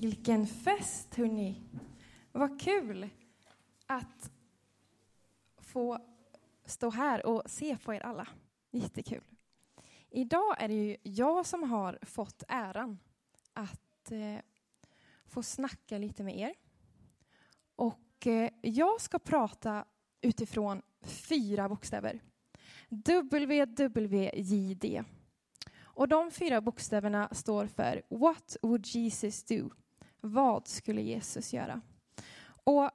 Vilken fest, hörni! Vad kul att få stå här och se på er alla. Jättekul. Idag är det ju jag som har fått äran att eh, få snacka lite med er. Och eh, jag ska prata utifrån fyra bokstäver. WWJD. Och de fyra bokstäverna står för What would Jesus do? Vad skulle Jesus göra? Och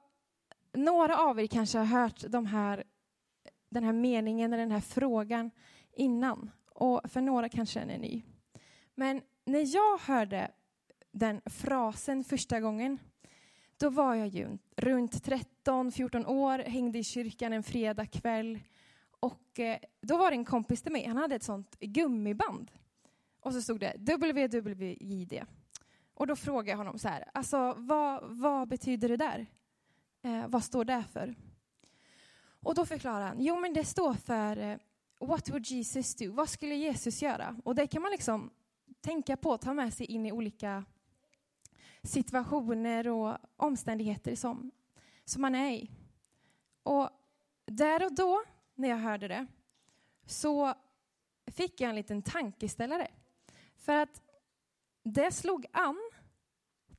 några av er kanske har hört de här, den här meningen eller den här frågan innan. Och för några kanske den är ny. Men när jag hörde den frasen första gången, då var jag ju runt 13-14 år, hängde i kyrkan en fredagkväll. Och eh, då var det en kompis till mig, han hade ett sånt gummiband. Och så stod det WWJD. Och då frågade jag honom så här, alltså vad, vad betyder det där? Eh, vad står det för? Och då förklarar han, jo men det står för eh, What would Jesus do? Vad skulle Jesus göra? Och det kan man liksom tänka på, ta med sig in i olika situationer och omständigheter som, som man är i. Och där och då, när jag hörde det, så fick jag en liten tankeställare. För att det slog an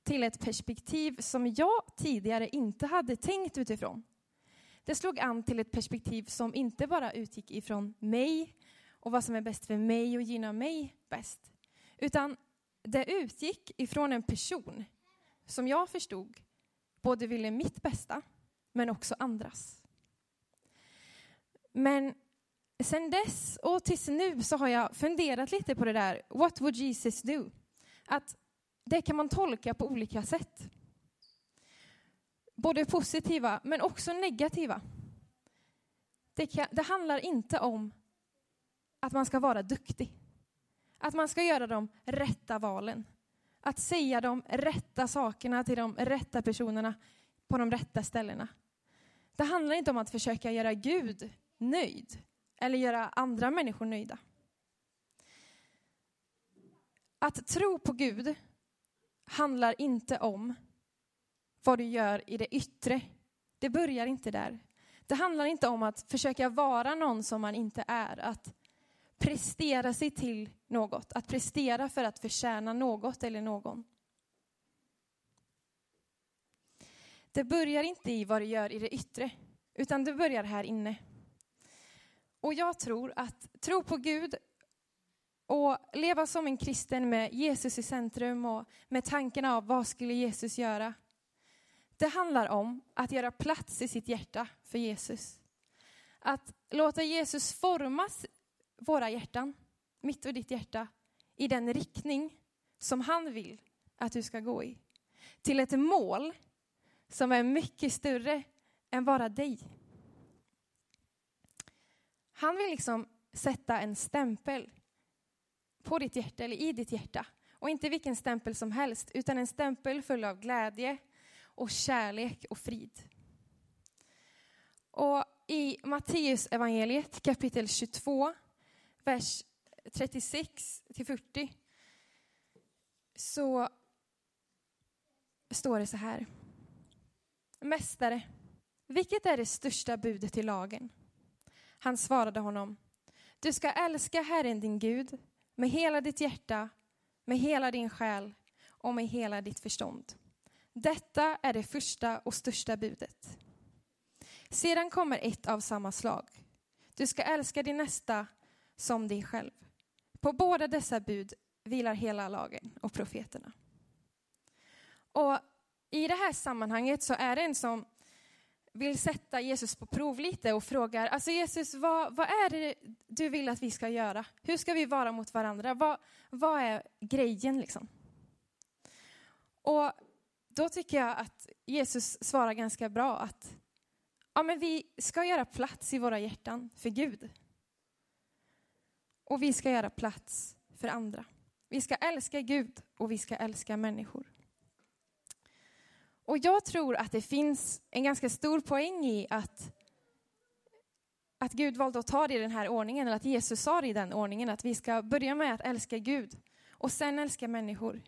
till ett perspektiv som jag tidigare inte hade tänkt utifrån. Det slog an till ett perspektiv som inte bara utgick ifrån mig och vad som är bäst för mig och gynnar mig bäst. Utan det utgick ifrån en person som jag förstod både ville mitt bästa men också andras. Men sen dess och tills nu så har jag funderat lite på det där, what would Jesus do? Att det kan man tolka på olika sätt. Både positiva men också negativa. Det, kan, det handlar inte om att man ska vara duktig. Att man ska göra de rätta valen. Att säga de rätta sakerna till de rätta personerna på de rätta ställena. Det handlar inte om att försöka göra Gud nöjd eller göra andra människor nöjda. Att tro på Gud handlar inte om vad du gör i det yttre. Det börjar inte där. Det handlar inte om att försöka vara någon som man inte är, att prestera sig till något, att prestera för att förtjäna något eller någon. Det börjar inte i vad du gör i det yttre, utan det börjar här inne. Och jag tror att tro på Gud och leva som en kristen med Jesus i centrum och med tanken av vad skulle Jesus göra? Det handlar om att göra plats i sitt hjärta för Jesus. Att låta Jesus forma våra hjärtan, mitt och ditt hjärta, i den riktning som han vill att du ska gå i. Till ett mål som är mycket större än bara dig. Han vill liksom sätta en stämpel på ditt hjärta eller i ditt hjärta. Och inte vilken stämpel som helst, utan en stämpel full av glädje och kärlek och frid. Och i Matteus evangeliet kapitel 22, vers 36 till 40 så står det så här. Mästare, vilket är det största budet i lagen? Han svarade honom, du ska älska Herren din Gud med hela ditt hjärta, med hela din själ och med hela ditt förstånd. Detta är det första och största budet. Sedan kommer ett av samma slag. Du ska älska din nästa som dig själv. På båda dessa bud vilar hela lagen och profeterna. Och i det här sammanhanget så är det en som vill sätta Jesus på prov lite och frågar, alltså Jesus, vad, vad är det du vill att vi ska göra? Hur ska vi vara mot varandra? Vad, vad är grejen liksom? Och då tycker jag att Jesus svarar ganska bra att ja, men vi ska göra plats i våra hjärtan för Gud. Och vi ska göra plats för andra. Vi ska älska Gud och vi ska älska människor. Och jag tror att det finns en ganska stor poäng i att, att Gud valde att ta det i den här ordningen, eller att Jesus sa det i den ordningen, att vi ska börja med att älska Gud och sen älska människor.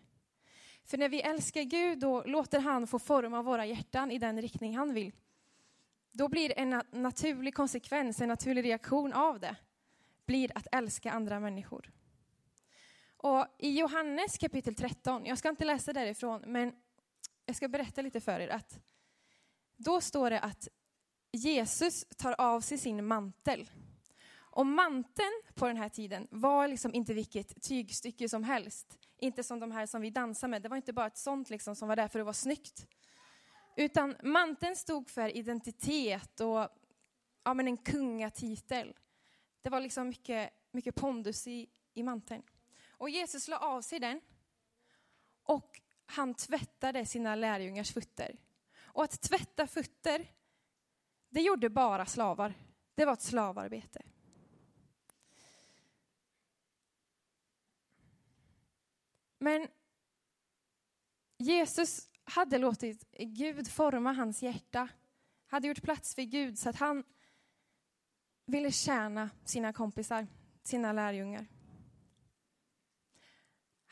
För när vi älskar Gud, då låter han få forma våra hjärtan i den riktning han vill. Då blir en naturlig konsekvens, en naturlig reaktion av det, blir att älska andra människor. Och i Johannes kapitel 13, jag ska inte läsa därifrån, men jag ska berätta lite för er att då står det att Jesus tar av sig sin mantel. Och manteln på den här tiden var liksom inte vilket tygstycke som helst. Inte som de här som vi dansar med. Det var inte bara ett sånt liksom som var där för att vara snyggt. Utan manteln stod för identitet och ja, men en kungatitel. Det var liksom mycket, mycket pondus i, i manteln. Och Jesus la av sig den och han tvättade sina lärjungars fötter. Och att tvätta fötter, det gjorde bara slavar. Det var ett slavarbete. Men Jesus hade låtit Gud forma hans hjärta, hade gjort plats för Gud så att han ville tjäna sina kompisar, sina lärjungar.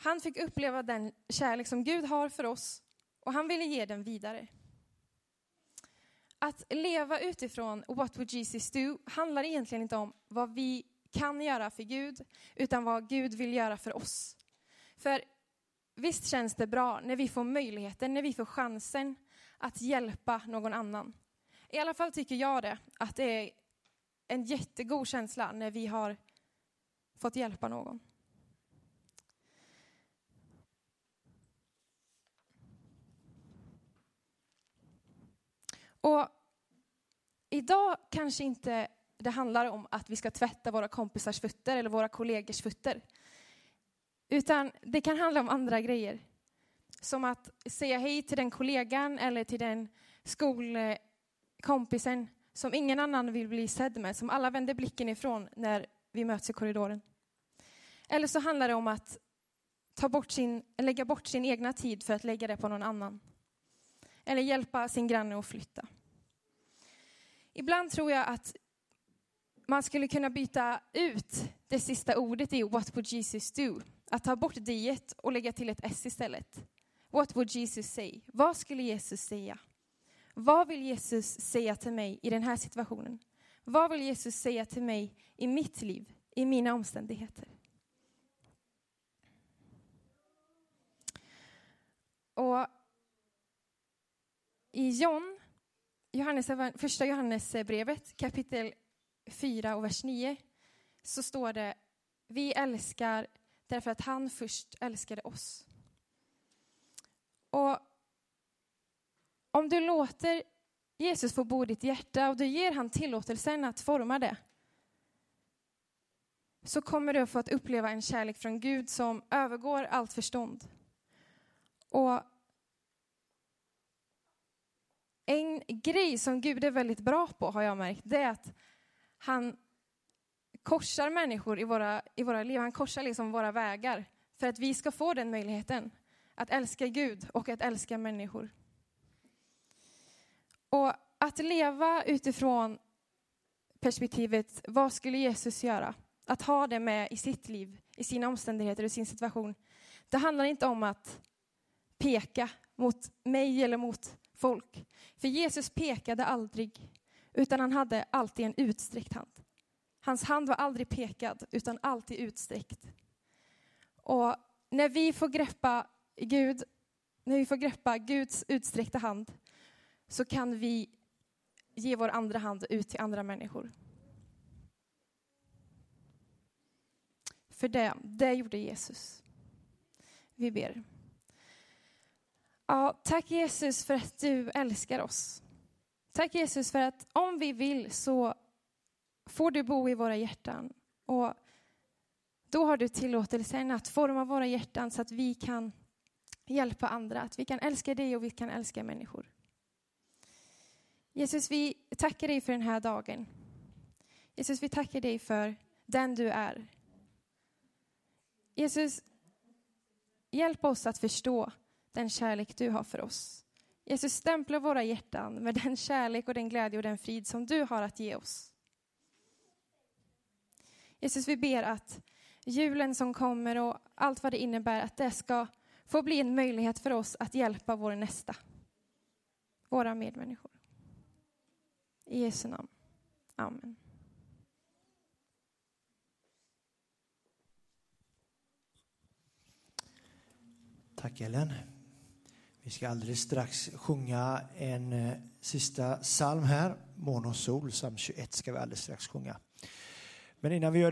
Han fick uppleva den kärlek som Gud har för oss och han ville ge den vidare. Att leva utifrån What would Jesus do handlar egentligen inte om vad vi kan göra för Gud, utan vad Gud vill göra för oss. För visst känns det bra när vi får möjligheten, när vi får chansen att hjälpa någon annan. I alla fall tycker jag det, att det är en jättegod känsla när vi har fått hjälpa någon. Och idag kanske inte det handlar om att vi ska tvätta våra kompisars fötter eller våra kollegors fötter. Utan det kan handla om andra grejer. Som att säga hej till den kollegan eller till den skolkompisen som ingen annan vill bli sedd med, som alla vänder blicken ifrån när vi möts i korridoren. Eller så handlar det om att ta bort sin, lägga bort sin egna tid för att lägga det på någon annan. Eller hjälpa sin granne att flytta. Ibland tror jag att man skulle kunna byta ut det sista ordet i What would Jesus do? Att ta bort diet och lägga till ett S istället. What would Jesus say? Vad skulle Jesus säga? Vad vill Jesus säga till mig i den här situationen? Vad vill Jesus säga till mig i mitt liv, i mina omständigheter? Och i John, Johannes, första Johannesbrevet, kapitel 4 och vers 9, så står det vi älskar därför att han först älskade oss. Och om du låter Jesus få bo i ditt hjärta och du ger han tillåtelsen att forma det, så kommer du att få att uppleva en kärlek från Gud som övergår allt förstånd. Och en grej som Gud är väldigt bra på, har jag märkt, det är att han korsar människor i våra, i våra liv. Han korsar liksom våra vägar för att vi ska få den möjligheten att älska Gud och att älska människor. Och att leva utifrån perspektivet, vad skulle Jesus göra? Att ha det med i sitt liv, i sina omständigheter och sin situation. Det handlar inte om att peka mot mig eller mot folk. För Jesus pekade aldrig, utan han hade alltid en utsträckt hand. Hans hand var aldrig pekad, utan alltid utsträckt. Och när vi får greppa Gud, när vi får greppa Guds utsträckta hand, så kan vi ge vår andra hand ut till andra människor. För det, det gjorde Jesus. Vi ber. Ja, tack Jesus för att du älskar oss. Tack Jesus för att om vi vill så får du bo i våra hjärtan. Och då har du tillåtelsen att forma våra hjärtan så att vi kan hjälpa andra, att vi kan älska dig och vi kan älska människor. Jesus, vi tackar dig för den här dagen. Jesus, vi tackar dig för den du är. Jesus, hjälp oss att förstå den kärlek du har för oss. Jesus, stämpla våra hjärtan med den kärlek och den glädje och den frid som du har att ge oss. Jesus, vi ber att julen som kommer och allt vad det innebär, att det ska få bli en möjlighet för oss att hjälpa vår nästa, våra medmänniskor. I Jesu namn. Amen. Tack Ellen. Vi ska alldeles strax sjunga en eh, sista psalm här. Mån och sol, psalm 21 ska vi alldeles strax sjunga. Men innan vi gör det